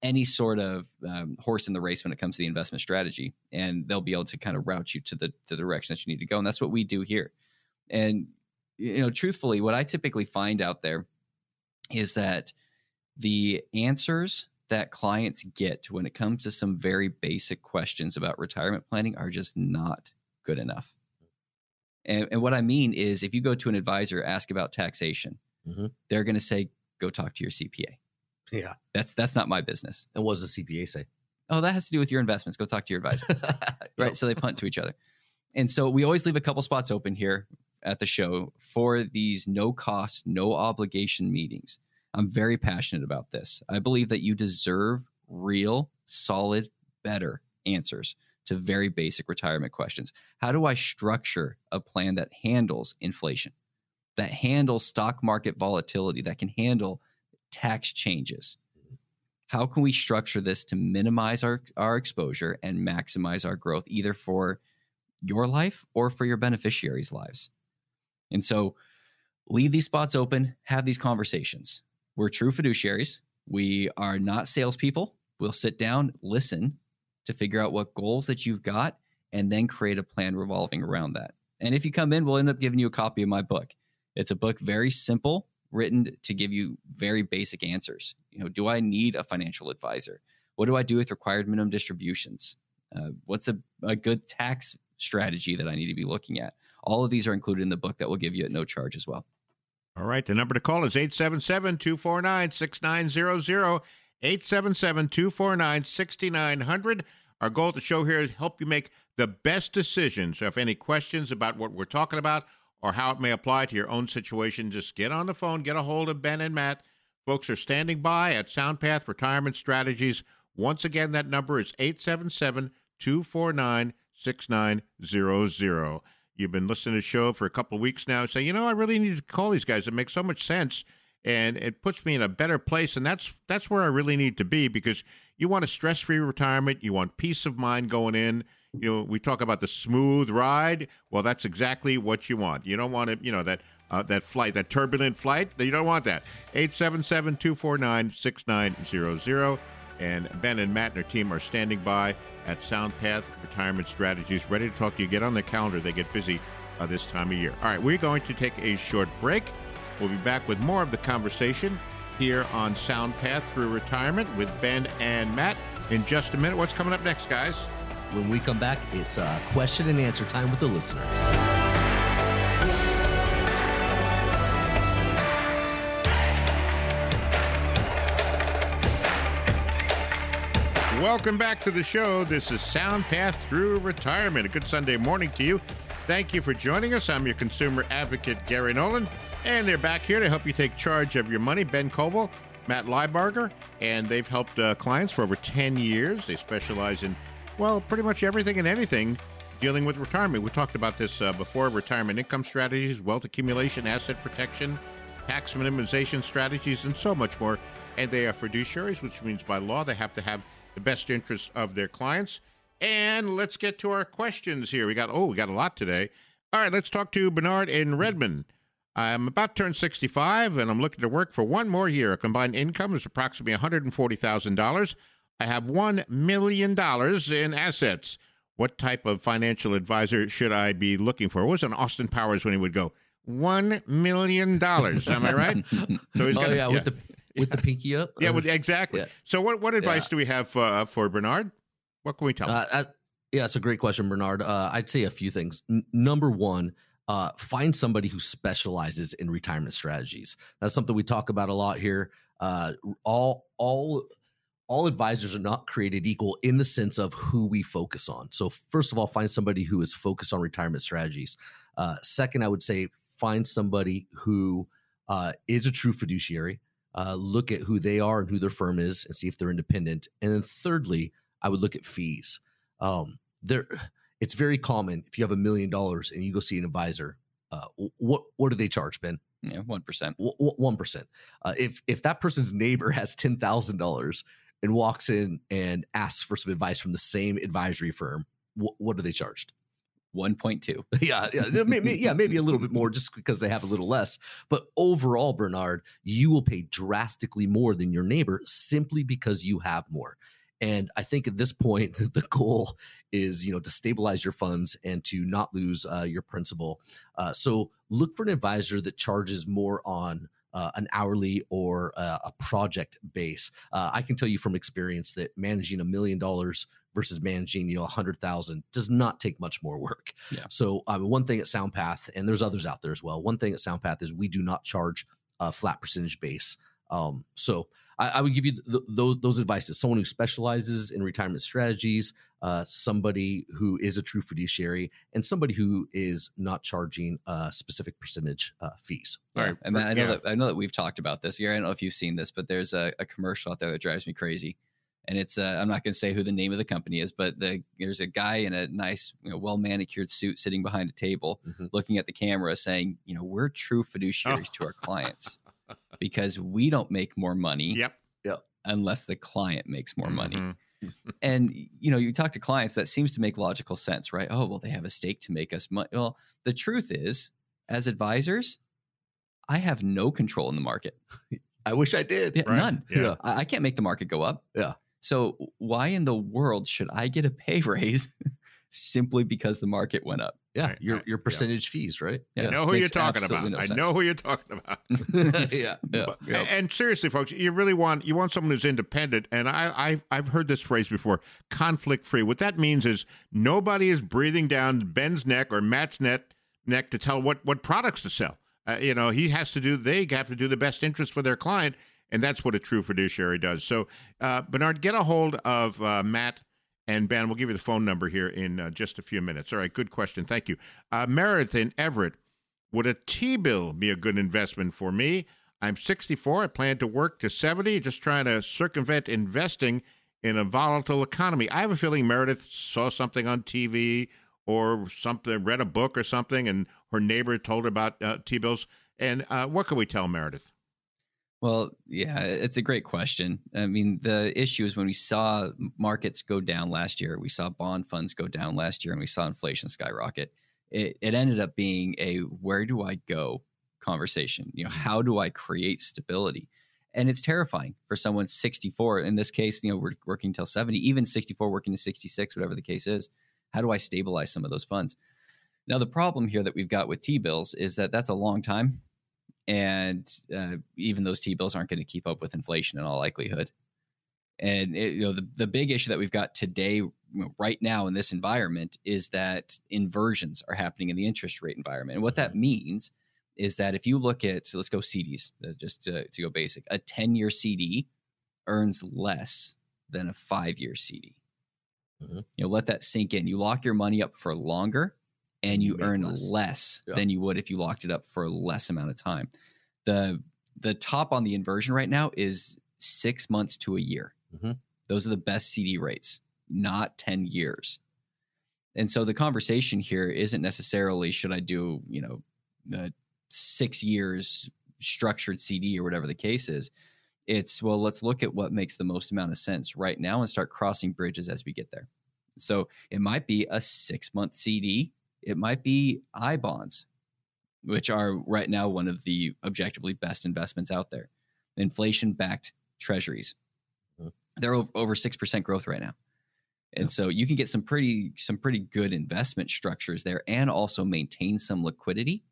any sort of um, horse in the race when it comes to the investment strategy, and they'll be able to kind of route you to the to the direction that you need to go. And that's what we do here. And you know, truthfully, what I typically find out there is that the answers that clients get when it comes to some very basic questions about retirement planning are just not good enough. And, and what I mean is, if you go to an advisor, ask about taxation, Mhm. they're going to say, "Go talk to your CPA." Yeah. That's that's not my business. And what does the CPA say? Oh, that has to do with your investments. Go talk to your advisor. right? So they punt to each other. And so we always leave a couple spots open here at the show for these no cost, no obligation meetings. I'm very passionate about this. I believe that you deserve real, solid, better answers to very basic retirement questions. How do I structure a plan that handles inflation, that handles stock market volatility, that can handle tax changes? Mm-hmm. How can we structure this to minimize our, our exposure and maximize our growth, either for your life or for your beneficiaries' lives? And so leave these spots open, have these conversations. We're true fiduciaries. We are not salespeople. We'll sit down, listen to figure out what goals that you've got, and then create a plan revolving around that. And if you come in, we'll end up giving you a copy of my book. It's a book very simple, written to give you very basic answers. You know, do I need a financial advisor? What do I do with required minimum distributions? Uh, what's a, a good tax strategy that I need to be looking at? All of these are included in the book that we'll give you at no charge as well. All right. The number to call is 877 249 6900. 877 249 6900. Our goal at the show here is help you make the best decisions. So if any questions about what we're talking about or how it may apply to your own situation, just get on the phone, get a hold of Ben and Matt. Folks are standing by at SoundPath Retirement Strategies. Once again, that number is 877 249 6900. You've been listening to the show for a couple of weeks now. Say, you know, I really need to call these guys. It makes so much sense, and it puts me in a better place. And that's that's where I really need to be because you want a stress-free retirement. You want peace of mind going in. You know, we talk about the smooth ride. Well, that's exactly what you want. You don't want to, you know, that uh, that flight, that turbulent flight. You don't want that. 877 249 6900. And Ben and Matt and their team are standing by at SoundPath Retirement Strategies, ready to talk to you. Get on the calendar. They get busy uh, this time of year. All right, we're going to take a short break. We'll be back with more of the conversation here on SoundPath Through Retirement with Ben and Matt in just a minute. What's coming up next, guys? When we come back, it's uh, question and answer time with the listeners. Welcome back to the show. This is Sound Path Through Retirement. A good Sunday morning to you. Thank you for joining us. I'm your consumer advocate, Gary Nolan, and they're back here to help you take charge of your money. Ben Koval, Matt Liebarger, and they've helped uh, clients for over 10 years. They specialize in, well, pretty much everything and anything dealing with retirement. We talked about this uh, before retirement income strategies, wealth accumulation, asset protection, tax minimization strategies, and so much more. And they are fiduciaries, which means by law they have to have the best interests of their clients. And let's get to our questions here. We got, oh, we got a lot today. All right, let's talk to Bernard in Redmond. I'm about to turn 65 and I'm looking to work for one more year. A combined income is approximately $140,000. I have $1 million in assets. What type of financial advisor should I be looking for? What was an Austin Powers when he would go, $1 million? Am I right? So he's oh, got, yeah, yeah, with the with the pinky up. yeah, well, exactly. Yeah. So, what what advice yeah. do we have uh, for Bernard? What can we tell him? Uh, yeah, it's a great question, Bernard. Uh, I'd say a few things. N- number one, uh, find somebody who specializes in retirement strategies. That's something we talk about a lot here. Uh, all all all advisors are not created equal in the sense of who we focus on. So, first of all, find somebody who is focused on retirement strategies. Uh, second, I would say find somebody who uh, is a true fiduciary uh, look at who they are and who their firm is and see if they're independent. And then thirdly, I would look at fees. Um, there, it's very common if you have a million dollars and you go see an advisor. Uh, what what do they charge, Ben? Yeah, one percent. One percent. Uh, if if that person's neighbor has ten thousand dollars and walks in and asks for some advice from the same advisory firm, wh- what are they charged? 1.2. Yeah, yeah, maybe, yeah, maybe a little bit more just because they have a little less. But overall, Bernard, you will pay drastically more than your neighbor simply because you have more. And I think at this point, the goal is, you know, to stabilize your funds and to not lose uh, your principal. Uh, so look for an advisor that charges more on uh, an hourly or uh, a project base. Uh, I can tell you from experience that managing a million dollars versus managing you know a hundred thousand does not take much more work. Yeah. So um, one thing at SoundPath, and there's others out there as well. One thing at SoundPath is we do not charge a flat percentage base. Um, so I, I, would give you th- those those advices. Someone who specializes in retirement strategies, uh, somebody who is a true fiduciary, and somebody who is not charging uh, specific percentage uh, fees. All right, and I know yeah. that I know that we've talked about this. Yeah, I don't know if you've seen this, but there's a, a commercial out there that drives me crazy and it's uh, I'm not going to say who the name of the company is, but the, there's a guy in a nice, you know, well manicured suit sitting behind a table, mm-hmm. looking at the camera, saying, "You know, we're true fiduciaries to our clients because we don't make more money, yep, yep, unless the client makes more money." Mm-hmm. and you know, you talk to clients, that seems to make logical sense, right? Oh, well, they have a stake to make us money. Well, the truth is, as advisors, I have no control in the market. I wish I did. Yeah, right. None. Yeah. I, I can't make the market go up. Yeah. So why in the world should I get a pay raise simply because the market went up? Yeah, Right, your your yeah. percentage fees, right? I know who you're talking about. no I know who you're talking about. yeah, yeah. But- And seriously, folks, you really want you want someone who's independent. And I, I've I've heard this phrase before: conflict free. What that means is nobody is breathing down Ben's neck or Matt's neck neck to tell what what products to sell. Uh, you know, he has to do. They have to do the best interest for their client, and that's what a true fiduciary does. So, uh, Bernard, get a hold of uh, Matt. And Ben, we'll give you the phone number here in uh, just a few minutes. All right, good question. Thank you. Uh, Meredith in Everett, would a T bill be a good investment for me? I'm 64. I plan to work to 70, just trying to circumvent investing in a volatile economy. I have a feeling Meredith saw something on TV or something, read a book or something, and her neighbor told her about uh, T bills. And uh, what can we tell Meredith? Well, yeah, it's a great question. I mean, the issue is when we saw markets go down last year, we saw bond funds go down last year, and we saw inflation skyrocket. It, it ended up being a where do I go conversation. You know, mm-hmm. how do I create stability? And it's terrifying for someone 64. In this case, you know, we're working till 70, even 64, working to 66, whatever the case is. How do I stabilize some of those funds? Now, the problem here that we've got with T bills is that that's a long time and uh, even those T bills aren't going to keep up with inflation in all likelihood. And it, you know the the big issue that we've got today, right now in this environment, is that inversions are happening in the interest rate environment. And what that means is that if you look at, so let's go CDs, uh, just to, to go basic, a ten year CD earns less than a five year CD. Mhm. You know, let that sink in. You lock your money up for longer, and You you earn less. less, Yeah. than you would if you locked it up for a less amount of time. The the top on the inversion right now is six months to a year. Mhm. Those are the best CD rates, not 10 years. And so the conversation here isn't necessarily should I do, you know, the six years structured CD or whatever the case is. It's, well, let's look at what makes the most amount of sense right now and start crossing bridges as we get there. So it might be a six month CD, it might be I bonds, which are right now one of the objectively best investments out there. Inflation backed treasuries. Mhm. They're over, over 6% growth right now. And so you can get some pretty some pretty good investment structures there and also maintain some liquidity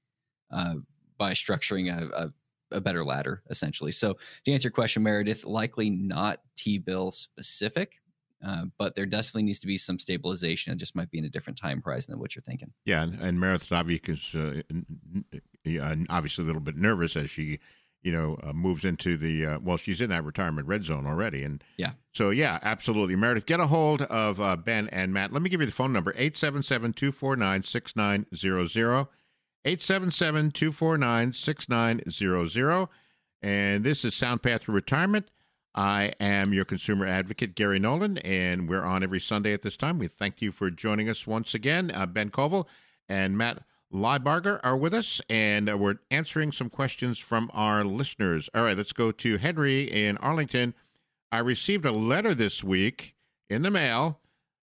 uh, by structuring a, a, a better ladder essentially. So to answer your question, Meredith, likely not T-bill specific, uh, but there definitely needs to be some stabilization. It just might be in a different time horizon than what you're thinking. Yeah, and, and Meredith obviously is uh, obviously a little bit nervous as she, you know, uh, moves into the uh, well, she's in that retirement red zone already, and Yeah. So yeah, absolutely, Meredith, get a hold of uh, Ben and Matt. Let me give you the phone number 877-249-6900. 877-249-6900. And this is Sound Path to Retirement. I am your consumer advocate, Gary Nolan, and we're on every Sunday at this time. We thank you for joining us once again. Uh, ben Koval and Matt Liebarger are with us, and uh, we're answering some questions from our listeners. All right, let's go to Henry in Arlington. I received a letter this week in the mail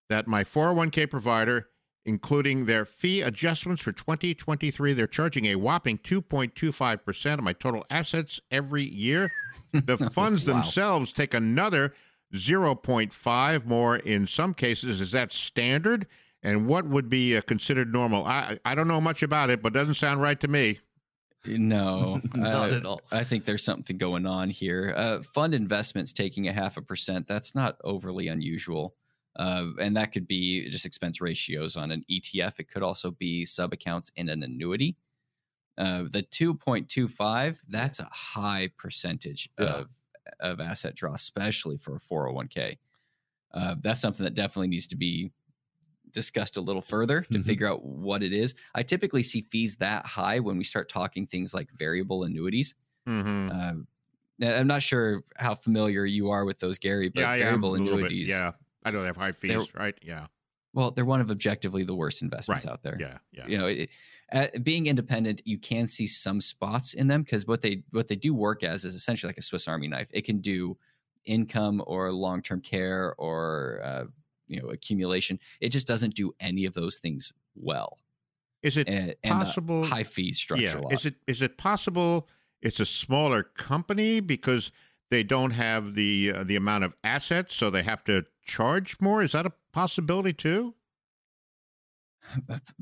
that my 401k provider, including their fee adjustments for 2023, they're charging a whopping 2.25% of my total assets every year. The funds Wow. themselves take another 0.5 more in some cases. Is that standard? And what would be uh, considered normal? I I don't know much about it, but it doesn't sound right to me. No, Not uh, at all. I think there's something going on here. Uh, fund investments taking a half a percent, that's not overly unusual. Uh, and that could be just expense ratios on an ETF. It could also be sub accounts in an annuity. Uh, the 2.25, that's a high percentage Yeah. of, of asset draw, especially for a 401k. Uh, that's something that definitely needs to be discussed a little further to Mhm. figure out what it is. I typically see fees that high when we start talking things like variable annuities. Mm-hmm. Uh, I'm not sure how familiar you are with those, Gary, but yeah, variable a little bit. annuities. Yeah, I know they have high fees, They're- right? Yeah, Well, they're one of objectively the worst investments Right. out there. yeah, yeah. You know, it, uh, being independent, you can see some spots in them because what they what they do work as is essentially like a Swiss Army knife. It can do income or long term care or uh, you know accumulation. It just doesn't do any of those things well. Is it And, and possible? high fees structure yeah. a lot. Is it is it possible? It's a smaller company because they don't have the uh, the amount of assets, so they have to charge more. Is that a possibility too?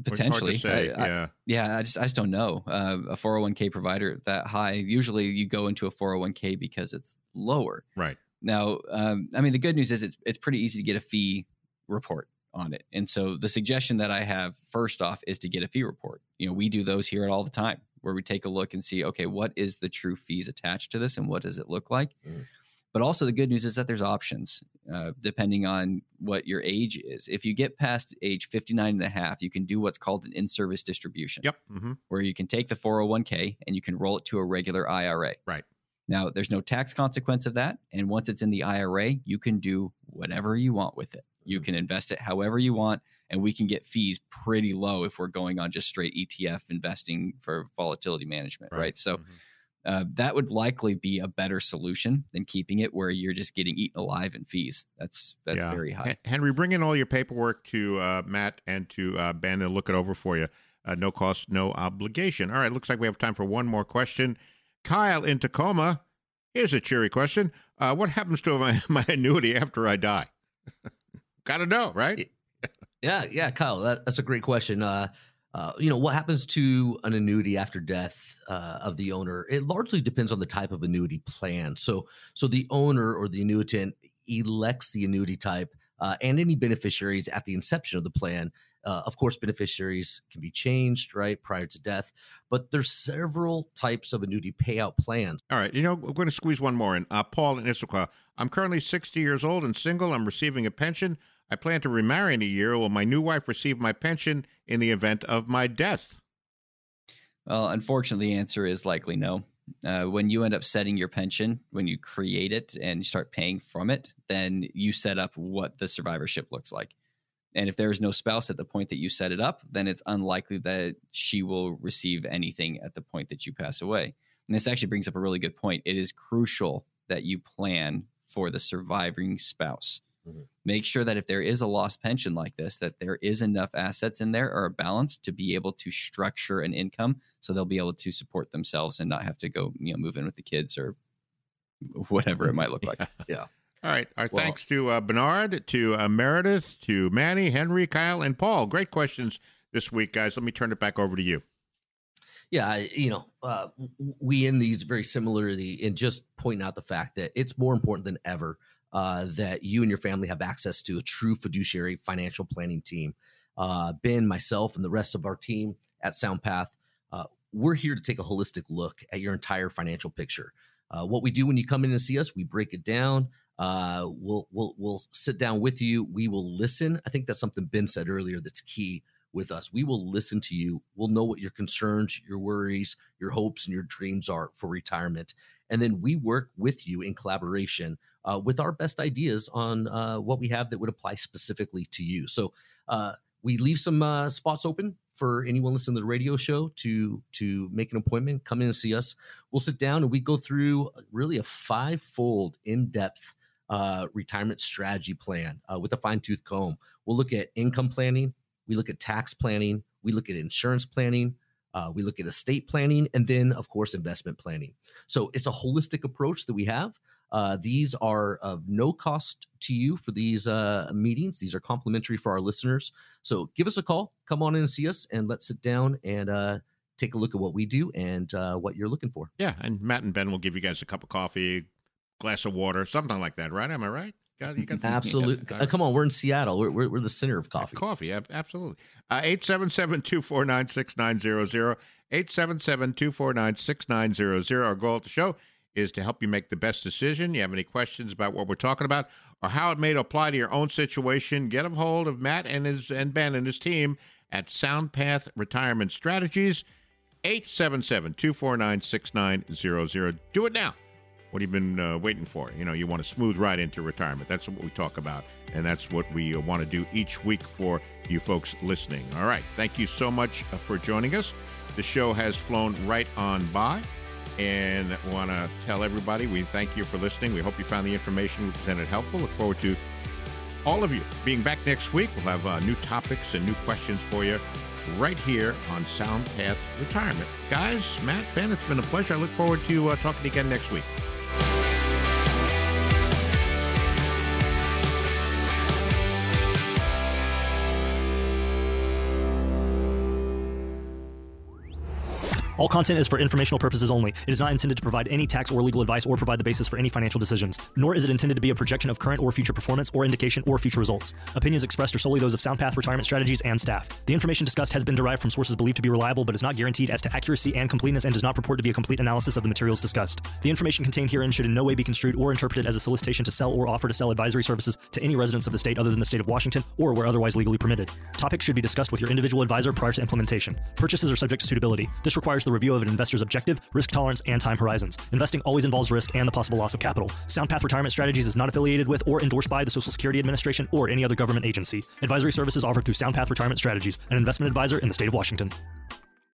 Potentially, say. I, yeah, I, yeah. I just I just don't know. Uh, a 401k provider that high. Usually, you go into a 401k because it's lower. right. Now, um, I mean, the good news is it's it's pretty easy to get a fee report on it, and so the suggestion that I have first off is to get a fee report. You know, we do those here all the time, where we take a look and see, okay, what is the true fees attached to this, and what does it look like. Mm. But also, the good news is that there's options uh, depending on what your age is. If you get past age 59 and a half, you can do what's called an in service distribution, Yep. Mm-hmm. where you can take the 401k and you can roll it to a regular IRA. Right. Now, there's no tax consequence of that. And once it's in the IRA, you can do whatever you want with it. You Mm-hmm. can invest it however you want. And we can get fees pretty low if we're going on just straight ETF investing for volatility management. Right. So, Mhm. uh, that would likely be a better solution than keeping it where you're just getting eaten alive in fees. That's that's Yeah. very high. Henry, bring in all your paperwork to uh, Matt and to uh, Ben and look it over for you. Uh, no cost, no obligation. All right, looks like we have time for one more question. Kyle in Tacoma. Here's a cheery question. Uh, what happens to my, my annuity after I die? Got to know, right? Yeah, yeah, Kyle, that, that's a great question. Uh, uh, you know, what happens to an annuity after death uh, of the owner? It largely depends on the type of annuity plan. So, so the owner or the annuitant elects the annuity type uh, and any beneficiaries at the inception of the plan. Uh, of course, beneficiaries can be changed right prior to death, but there's several types of annuity payout plans. All right, you know, we're going to squeeze one more in. Uh, Paul in Issaquah. I'm currently 60 years old and single. I'm receiving a pension. I plan to remarry in a year. Will my new wife receive my pension in the event of my death? Well, unfortunately, the answer is likely no. Uh, when you end up setting your pension, when you create it and you start paying from it, then you set up what the survivorship looks like. And if there is no spouse at the point that you set it up, then it's unlikely that she will receive anything at the point that you pass away. And this actually brings up a really good point. It is crucial that you plan for the surviving spouse. Mhm. Make sure that if there is a lost pension like this, that there is enough assets in there or a balance to be able to structure an income so they'll be able to support themselves and not have to go, you know, move in with the kids or whatever it might look like. Yeah. All right. Our Well- thanks to uh, Bernard, to uh, Meredith, to Manny, Henry, Kyle, and Paul. Great questions this week, guys. Let me turn it back over to you. Yeah, I- you know, uh, we end these very similarly in just pointing out the fact that it's more important than ever uh, that you and your family have access to a true fiduciary financial planning team. Uh, ben, myself, and the rest of our team at SoundPath, uh, we're here to take a holistic look at your entire financial picture. Uh, what we do when you come in and see us, we break it down. Uh, we'll we'll we'll sit down with you. We will listen. I think that's something Ben said earlier that's key with us. We will listen to you. We'll know what your concerns, your worries, your hopes, and your dreams are for retirement. And then we work with you in collaboration uh, with our best ideas on uh, what we have that would apply specifically to you. So uh, we leave some uh, spots open for anyone listening to the radio show to to make an appointment, come in and see us. We'll sit down and we go through really a five-fold, in-depth uh, retirement strategy plan uh, with a fine-tooth comb. We'll look at income planning, we look at tax planning, we look at insurance planning, uh, we look at estate planning, and then, of course, investment planning. So it's a holistic approach that we have. Uh, these are of no cost to you for these uh, meetings. These are complimentary for our listeners. So give us a call, come on in and see us, and let's sit down and uh, take a look at what we do and uh, what you're looking for. Yeah, and Matt and Ben will give you guys a cup of coffee, glass of water, something like that, right? Am I right? Got, you got Absolutely. Yeah. Uh, come on, we're in Seattle. We're, we're, we're the center of coffee. Coffee, ab- absolutely. Uh, 877-249-6900. 877-249-6900. Our goal at the show is to help you make the best decision. You have any questions about what we're talking about or how it may apply to your own situation, get a hold of Matt and his and Ben and his team at SoundPath Retirement Strategies. 877-249-6900. Do it now. What have you been uh, waiting for? You know, you want a smooth ride into retirement. That's what we talk about, and that's what we uh, want to do each week for you folks listening. All right. Thank you so much uh, for joining us. The show has flown right on by, and want to tell everybody we thank you for listening. We hope you found the information we presented helpful. Look forward to all of you being back next week. We'll have uh, new topics and new questions for you right here on Sound Path Retirement. Guys, Matt, Ben, it's been a pleasure. I look forward to uh, talking again next week. All content is for informational purposes only. It is not intended to provide any tax or legal advice or provide the basis for any financial decisions, nor is it intended to be a projection of current or future performance or indication or future results. Opinions expressed are solely those of SoundPath Retirement Strategies and staff. The information discussed has been derived from sources believed to be reliable but is not guaranteed as to accuracy and completeness and does not purport to be a complete analysis of the materials discussed. The information contained herein should in no way be construed or interpreted as a solicitation to sell or offer to sell advisory services to any residents of the state other than the state of Washington or where otherwise legally permitted. Topics should be discussed with your individual advisor prior to implementation. Purchases are subject to suitability. This requires the review of an investor's objective, risk tolerance, and time horizons. Investing always involves risk and the possible loss of capital. SoundPath Retirement Strategies is not affiliated with or endorsed by the Social Security Administration or any other government agency. Advisory services offered through SoundPath Retirement Strategies, an investment advisor in the state of Washington.